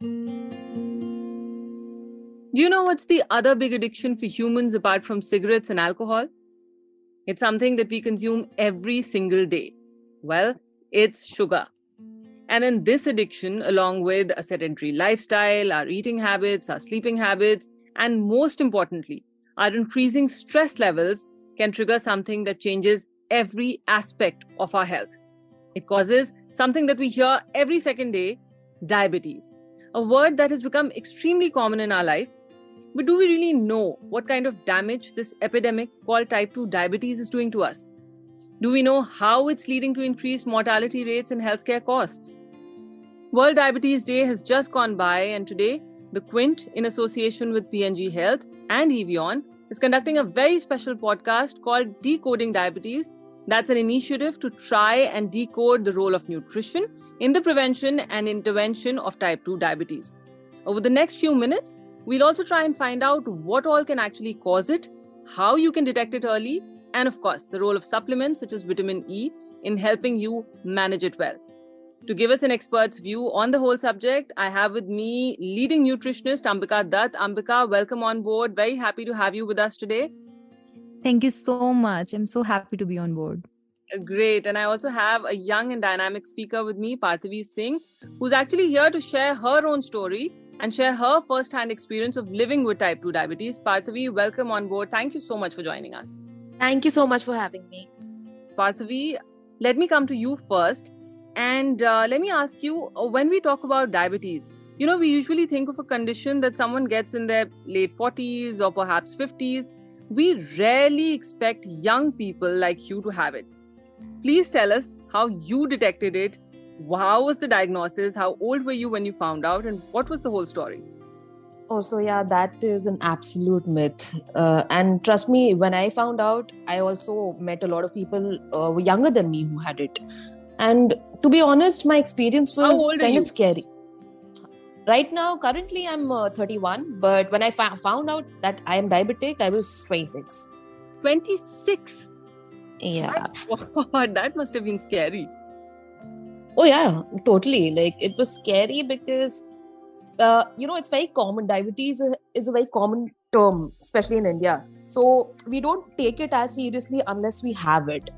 Do you know what's the other big addiction for humans apart from cigarettes and alcohol? It's something that we consume every single day. Well, it's sugar. And in this addiction, along with a sedentary lifestyle, our eating habits, our sleeping habits, and most importantly, our increasing stress levels can trigger something that changes every aspect of our health. It causes something that we hear every second day diabetes, a word that has become extremely common in our life but do we really know what kind of damage this epidemic called type 2 diabetes is doing to us? Do we know how it's leading to increased mortality rates and healthcare costs? World Diabetes Day has just gone by, and today, the Quint, in association with P&G Health and Evion, is conducting a very special podcast called Decoding Diabetes. That's an initiative to try and decode the role of nutrition in the prevention and intervention of type 2 diabetes. Over the next few minutes, We'll also try and find out what all can actually cause it, how you can detect it early, and of course, the role of supplements such as vitamin E in helping you manage it well. To give us an expert's view on the whole subject, I have with me leading nutritionist Ambika Dutt. Ambika, welcome on board. Very happy to have you with us today. Thank you so much. I'm so happy to be on board. Great. And I also have a young and dynamic speaker with me, Parthavi Singh, who's actually here to share her own story and share her first hand experience of living with type 2 diabetes. Parthavi, welcome on board. Thank you so much for joining us. Thank you so much for having me. Parthavi, let me come to you first. And uh, let me ask you uh, when we talk about diabetes, you know, we usually think of a condition that someone gets in their late 40s or perhaps 50s. We rarely expect young people like you to have it. Please tell us how you detected it. How was the diagnosis? How old were you when you found out? And what was the whole story? Oh so yeah that is an absolute myth. Uh, and trust me when i found out i also met a lot of people uh, younger than me who had it. And to be honest my experience was kind of scary. Right now currently i'm uh, 31 but when i fa- found out that i am diabetic i was 26 26 yeah that must have been scary Oh yeah, totally. Like it was scary because uh, you know it's very common. Diabetes is a very common term, especially in India. So we don't take it as seriously unless we have it.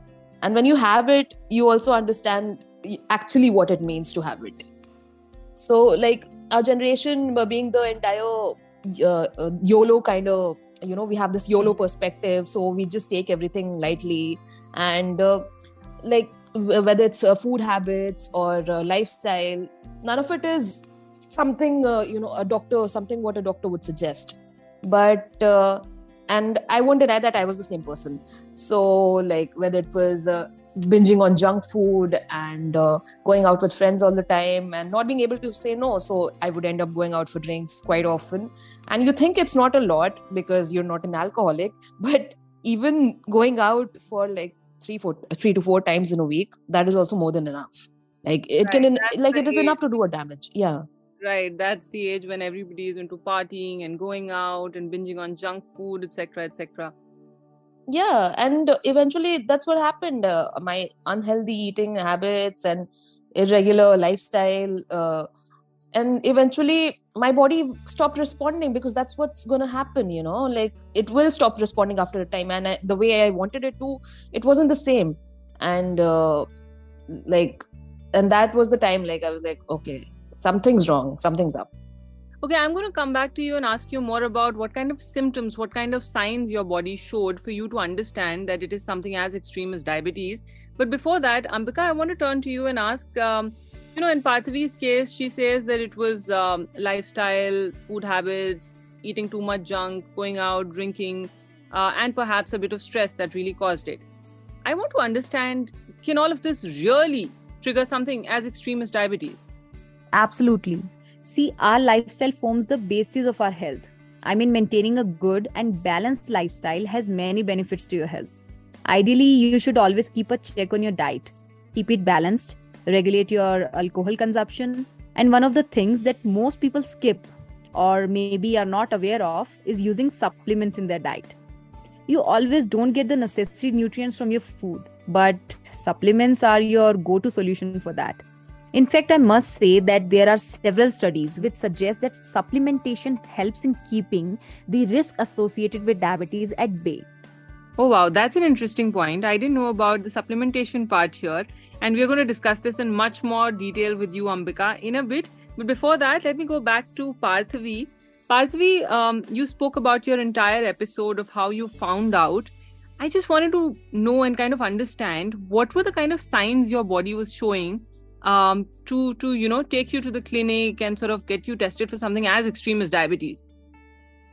And when you have it, you also understand actually what it means to have it. So like our generation being the entire uh, uh YOLO kind of, you know, we have this YOLO perspective. So we just take everything lightly and. Uh, like whether it's uh, food habits or uh, lifestyle none of it is something uh, you know a doctor something what a doctor would suggest but uh, and i won't deny that i was the same person so like whether it was uh, binging on junk food and going out with friends all the time and not being able to say no so i would end up going out for drinks quite often and you think it's not a lot because you're not an alcoholic but even going out for like three four three to four times in a week that is also more than enough like it right. can like it is age. enough to do a damage yeah right that's the age when everybody is into partying and going out and binging on junk food etc etc yeah and eventually that's what happened uh, my unhealthy eating habits and irregular lifestyle uh, and eventually my body stopped responding because that's what's going to happen you know like it will stop responding after a time. And I, the way i wanted it to it wasn't the same. And uh, like and that was the time like i was like okay something's wrong something's up. Okay i'm going to come back to you and ask you more about what kind of symptoms what kind of signs your body showed for you to understand that it is something as extreme as diabetes. But before that ambika i want to turn to you and ask um, you know, in Parthavi's case, she says that it was um, lifestyle, food habits, eating too much junk, going out, drinking, uh, and perhaps a bit of stress that really caused it. I want to understand can all of this really trigger something as extreme as diabetes? Absolutely. See, our lifestyle forms the basis of our health. I mean, maintaining a good and balanced lifestyle has many benefits to your health. Ideally, you should always keep a check on your diet. Keep it balanced, regulate your alcohol consumption. And one of the things that most people skip or maybe are not aware of is using supplements in their diet. You always don't get the necessary nutrients from your food, but supplements are your go to solution for that. In fact, I must say that there are several studies which suggest that supplementation helps in keeping the risk associated with diabetes at bay. Oh, wow, that's an interesting point. I didn't know about the supplementation part here, and we're going to discuss this in much more detail with you, Ambika, in a bit. But before that, let me go back to Parthavi. Parthavi, um, you spoke about your entire episode of how you found out. I just wanted to know and kind of understand what were the kind of signs your body was showing um, to to you know take you to the clinic and sort of get you tested for something as extreme as diabetes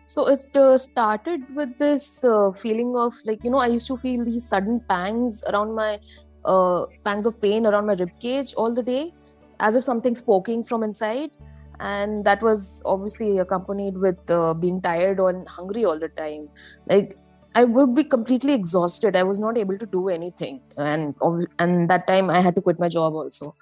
so it uh, started with this uh, feeling of like you know i used to feel these sudden pangs around my uh, pangs of pain around my rib cage all the day as if something's poking from inside and that was obviously accompanied with uh, being tired and hungry all the time like I would be completely exhausted. I was not able to do anything, and and that time I had to quit my job also.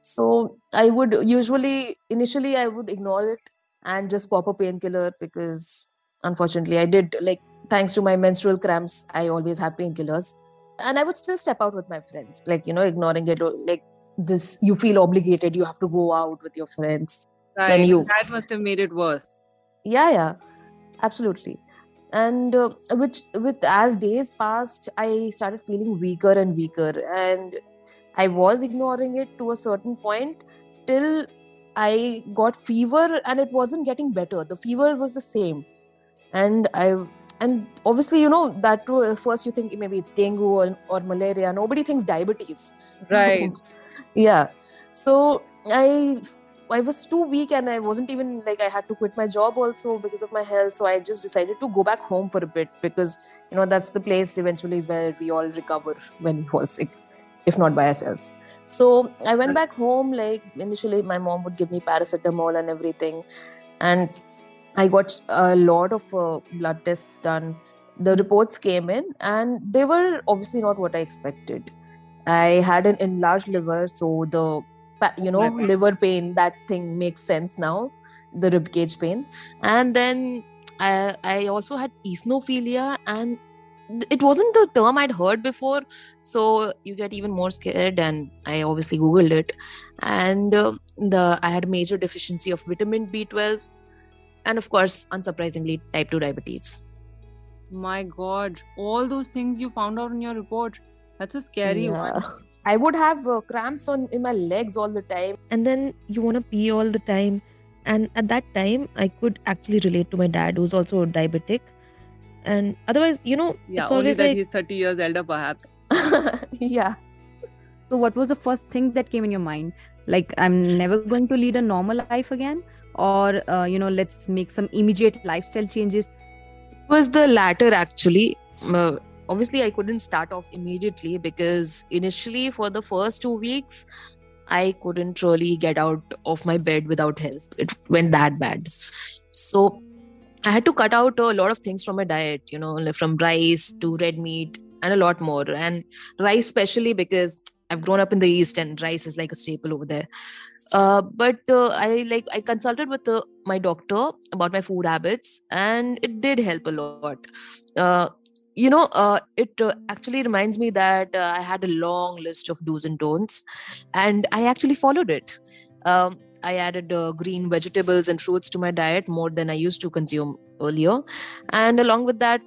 So I would usually initially I would ignore it and just pop a painkiller because unfortunately I did like thanks to my menstrual cramps I always have painkillers, and I would still step out with my friends like you know ignoring it or like this you feel obligated you have to go out with your friends. Right. You, that must have made it worse. Yeah, yeah, absolutely and uh, which with as days passed i started feeling weaker and weaker and i was ignoring it to a certain point till i got fever and it wasn't getting better the fever was the same and i and obviously you know that too, uh, first you think maybe it's dengue or, or malaria nobody thinks diabetes right yeah so i I was too weak and I wasn't even like I had to quit my job also because of my health. So I just decided to go back home for a bit because you know that's the place eventually where we all recover when we fall sick, if not by ourselves. So I went back home. Like initially, my mom would give me paracetamol and everything, and I got a lot of uh, blood tests done. The reports came in, and they were obviously not what I expected. I had an enlarged liver, so the you know liver pain that thing makes sense now the rib cage pain and then i i also had eosinophilia and it wasn't the term i'd heard before so you get even more scared and i obviously googled it and uh, the i had major deficiency of vitamin b12 and of course unsurprisingly type 2 diabetes my god all those things you found out in your report that's a scary yeah. one I would have uh, cramps on in my legs all the time. And then you want to pee all the time. And at that time, I could actually relate to my dad, who's also diabetic. And otherwise, you know, yeah, it's only that like... he's 30 years elder, perhaps. yeah. So, what was the first thing that came in your mind? Like, I'm never going to lead a normal life again? Or, uh, you know, let's make some immediate lifestyle changes? It was the latter, actually. Uh, obviously i couldn't start off immediately because initially for the first two weeks i couldn't really get out of my bed without help it went that bad so i had to cut out a lot of things from my diet you know from rice to red meat and a lot more and rice especially because I've grown up in the East and rice is like a staple over there. Uh, but uh, I like I consulted with uh, my doctor about my food habits and it did help a lot. Uh, you know uh, it uh, actually reminds me that i had a long list of do's and don'ts and i actually followed it um, i added green vegetables and fruits to my diet more than i used to consume earlier and along with that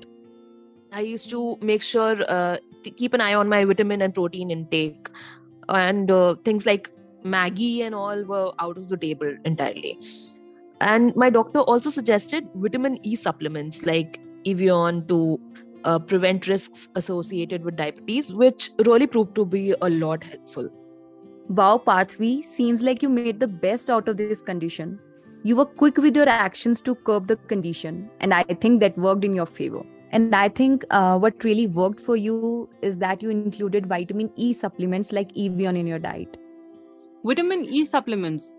i used to make sure uh, to keep an eye on my vitamin and protein intake and uh, things like Maggi and all were out of the table entirely and my doctor also suggested vitamin e supplements like evion to uh, prevent risks associated with diabetes, which really proved to be a lot helpful. Wow, Parthavi, seems like you made the best out of this condition. You were quick with your actions to curb the condition, and I think that worked in your favor. And I think uh, what really worked for you is that you included vitamin E supplements like Evion in your diet. Vitamin E supplements.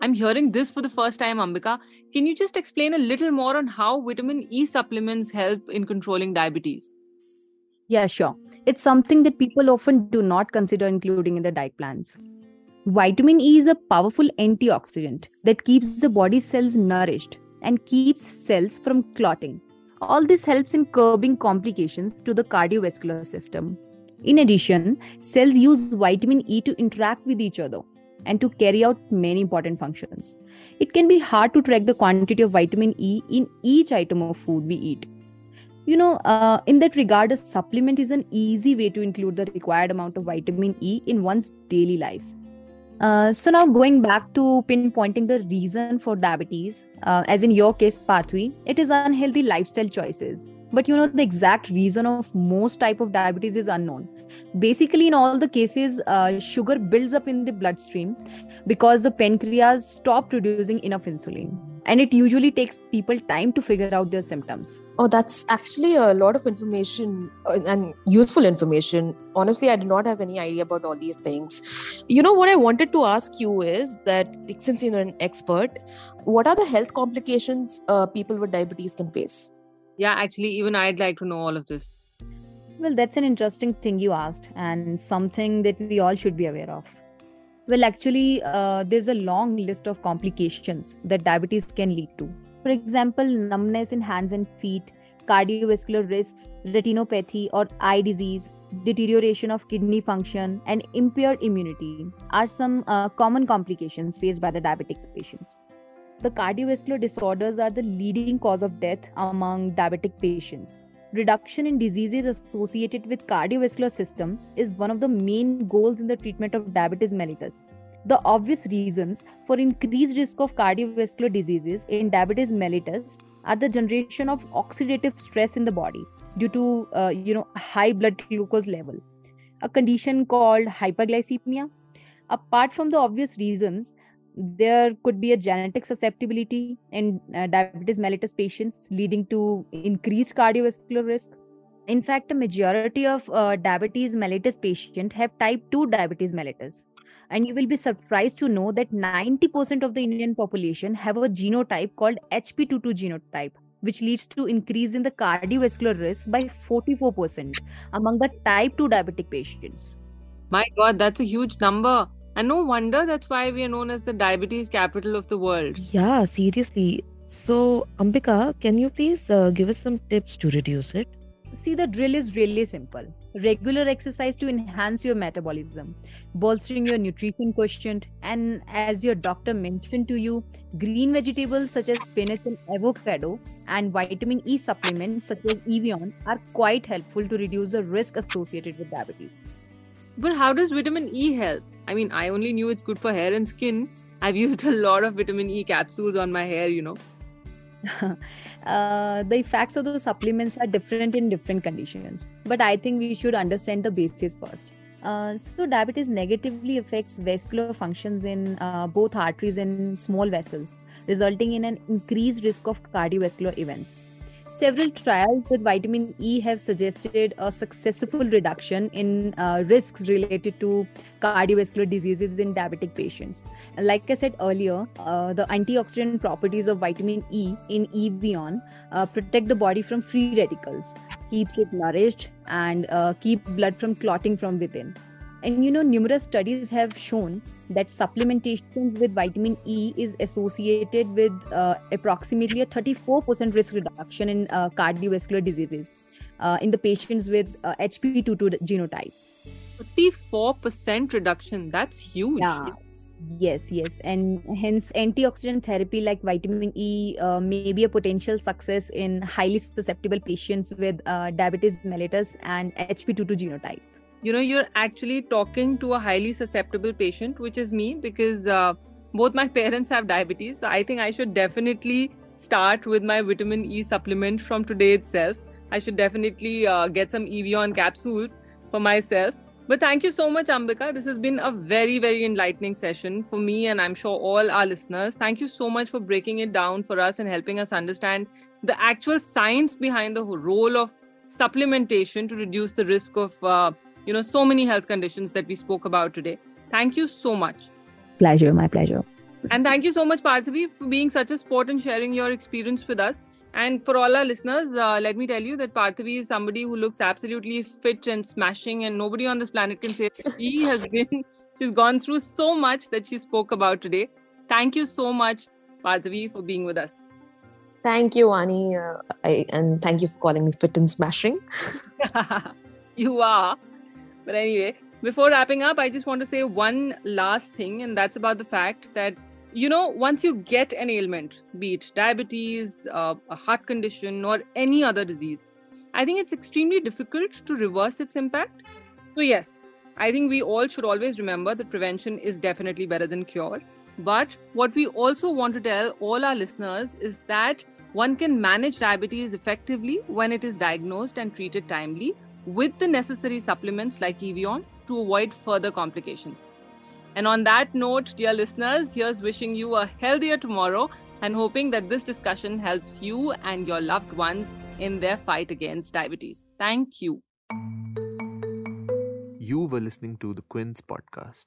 I'm hearing this for the first time, Ambika. Can you just explain a little more on how vitamin E supplements help in controlling diabetes? Yeah, sure. It's something that people often do not consider including in their diet plans. Vitamin E is a powerful antioxidant that keeps the body cells nourished and keeps cells from clotting. All this helps in curbing complications to the cardiovascular system. In addition, cells use vitamin E to interact with each other and to carry out many important functions. It can be hard to track the quantity of vitamin E in each item of food we eat. You know, uh, in that regard, a supplement is an easy way to include the required amount of vitamin E in one's daily life. Uh, so now going back to pinpointing the reason for diabetes, uh, as in your case, Parthavi, it is unhealthy lifestyle choices. But you know the exact reason of most type of diabetes is unknown. Basically, in all the cases, uh, sugar builds up in the bloodstream because the pancreas stop producing enough insulin. And it usually takes people time to figure out their symptoms. Oh that's actually a lot of information uh, and useful information. Honestly i did not have any idea about all these things. You know what i wanted to ask you is that since you're an expert what are the health complications uh, people with diabetes can face yeah actually even i'd like to know all of this well that's an interesting thing you asked and something that we all should be aware of well, actually, uh, there's a long list of complications that diabetes can lead to. For example, numbness in hands and feet, cardiovascular risks, retinopathy or eye disease, deterioration of kidney function, and impaired immunity are some uh, common complications faced by the diabetic patients. The cardiovascular disorders are the leading cause of death among diabetic patients. Reduction in diseases associated with cardiovascular system is one of the main goals in the treatment of diabetes mellitus. The obvious reasons for increased risk of cardiovascular diseases in diabetes mellitus are the generation of oxidative stress in the body due to uh, you know high blood glucose level a condition called hyperglycemia. Apart from the obvious reasons there could be a genetic susceptibility in uh, diabetes mellitus patients leading to increased cardiovascular risk. In fact a majority of uh, diabetes mellitus patients have type 2 diabetes mellitus. And you will be surprised to know that 90% of the indian population have a genotype called hp22 genotype which leads to increase in the cardiovascular risk by 44% among the type 2 diabetic patients. My god that's a huge number and no wonder that's why we are known as the diabetes capital of the world. Yeah, seriously. So, Ambika, can you please uh, give us some tips to reduce it? See, the drill is really simple. Regular exercise to enhance your metabolism, bolstering your nutrition quotient, and as your doctor mentioned to you, green vegetables such as spinach and avocado and vitamin E supplements such as Evion are quite helpful to reduce the risk associated with diabetes. But how does vitamin E help? I mean, I only knew it's good for hair and skin. I've used a lot of vitamin E capsules on my hair, you know. uh, the effects of the supplements are different in different conditions, but I think we should understand the basis first. Uh, so, diabetes negatively affects vascular functions in uh, both arteries and small vessels, resulting in an increased risk of cardiovascular events. Several trials with vitamin E have suggested a successful reduction in uh, risks related to cardiovascular diseases in diabetic patients. And like I said earlier, uh, the antioxidant properties of vitamin E in Evion uh, protect the body from free radicals, keeps it nourished, and uh, keep blood from clotting from within. And you know, numerous studies have shown that supplementations with vitamin E is associated with uh, approximately a 34% risk reduction in uh, cardiovascular diseases uh, in the patients with HP22 uh, genotype. 34% reduction, that's huge. Yeah. Yes, yes, and hence antioxidant therapy like vitamin E uh, may be a potential success in highly susceptible patients with uh, diabetes mellitus and HP22 genotype you know you're actually talking to a highly susceptible patient which is me because uh, both my parents have diabetes. So i think i should definitely start with my vitamin e supplement from today itself. I should definitely uh, get some evion capsules for myself. But thank you so much ambika. This has been a very very enlightening session for me and i'm sure all our listeners. Thank you so much for breaking it down for us and helping us understand the actual science behind the role of supplementation to reduce the risk of uh, you know so many health conditions that we spoke about today. Thank you so much. Pleasure my pleasure. And thank you so much parthavi for being such a sport and sharing your experience with us. And for all our listeners uh, let me tell you that parthavi is somebody who looks absolutely fit and smashing and nobody on this planet can say she has been she's gone through so much that she spoke about today. Thank you so much parthavi for being with us. Thank you ani. Uh, I, and thank you for calling me fit and smashing. You are but anyway, before wrapping up, I just want to say one last thing, and that's about the fact that you know, once you get an ailment, be it diabetes, uh, a heart condition, or any other disease, I think it's extremely difficult to reverse its impact. So, yes, I think we all should always remember that prevention is definitely better than cure. But what we also want to tell all our listeners is that one can manage diabetes effectively when it is diagnosed and treated timely with the necessary supplements like Evion to avoid further complications. And on that note, dear listeners, here's wishing you a healthier tomorrow and hoping that this discussion helps you and your loved ones in their fight against diabetes. Thank you. You were listening to the Quint's podcast.